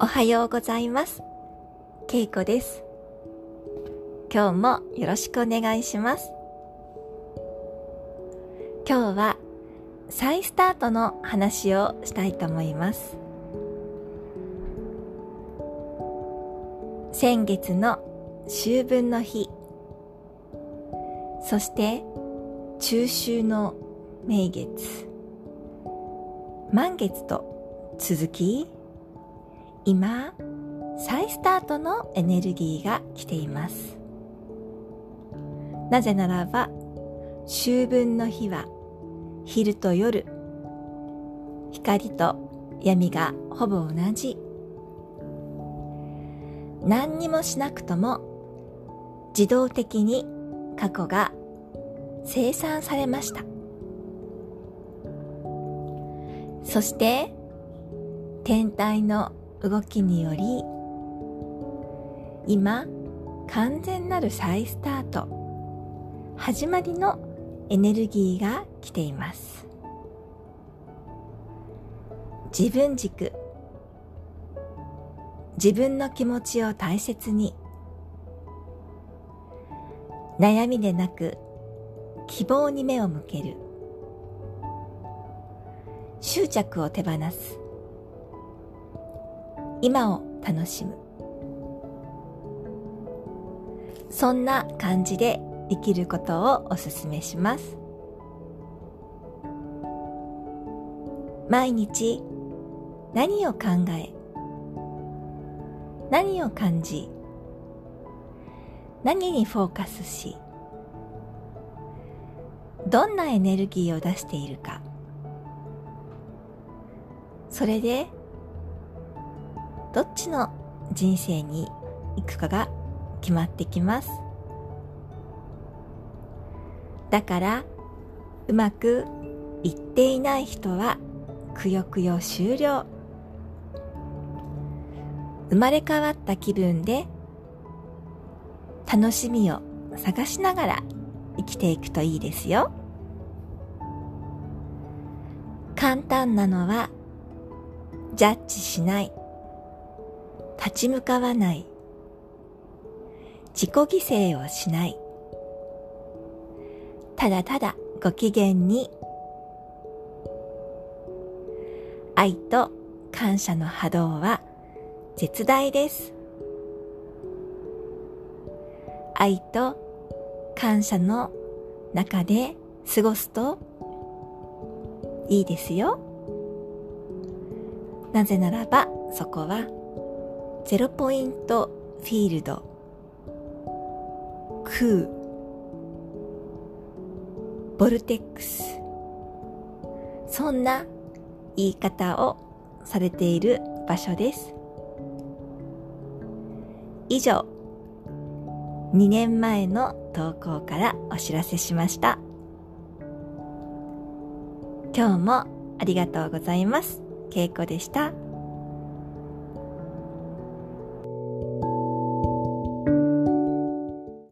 おはようございます。ケイコです。今日もよろしくお願いします。今日は再スタートの話をしたいと思います。先月の秋分の日、そして中秋の名月、満月と続き、今、再スタートのエネルギーが来ています。なぜならば、秋分の日は昼と夜、光と闇がほぼ同じ。何にもしなくとも自動的に過去が生産されました。そして天体の動きにより今完全なる再スタート始まりのエネルギーが来ています。自分軸自分の気持ちを大切に悩みでなく希望に目を向ける。執着を手放す。今を楽しむ。そんな感じで生きることをおすすめします。毎日何を考え何を感じ何にフォーカスしどんなエネルギーを出しているか。それでどっちの人生に行くかが決まってきます。だからうまくいっていない人はくよくよ終了。生まれ変わった気分で楽しみを探しながら生きていくといいですよ。簡単なのはジャッジしない。立ち向かわない。自己犠牲をしない。ただただご機嫌に。愛と感謝の波動は絶大です。愛と感謝の中で過ごすといいですよ。なぜならばそこはゼロポイントフィールド。空。ボルテックス。そんな言い方をされている場所です。以上。2年前の投稿からお知らせしました。今日もありがとうございます。けいこでした。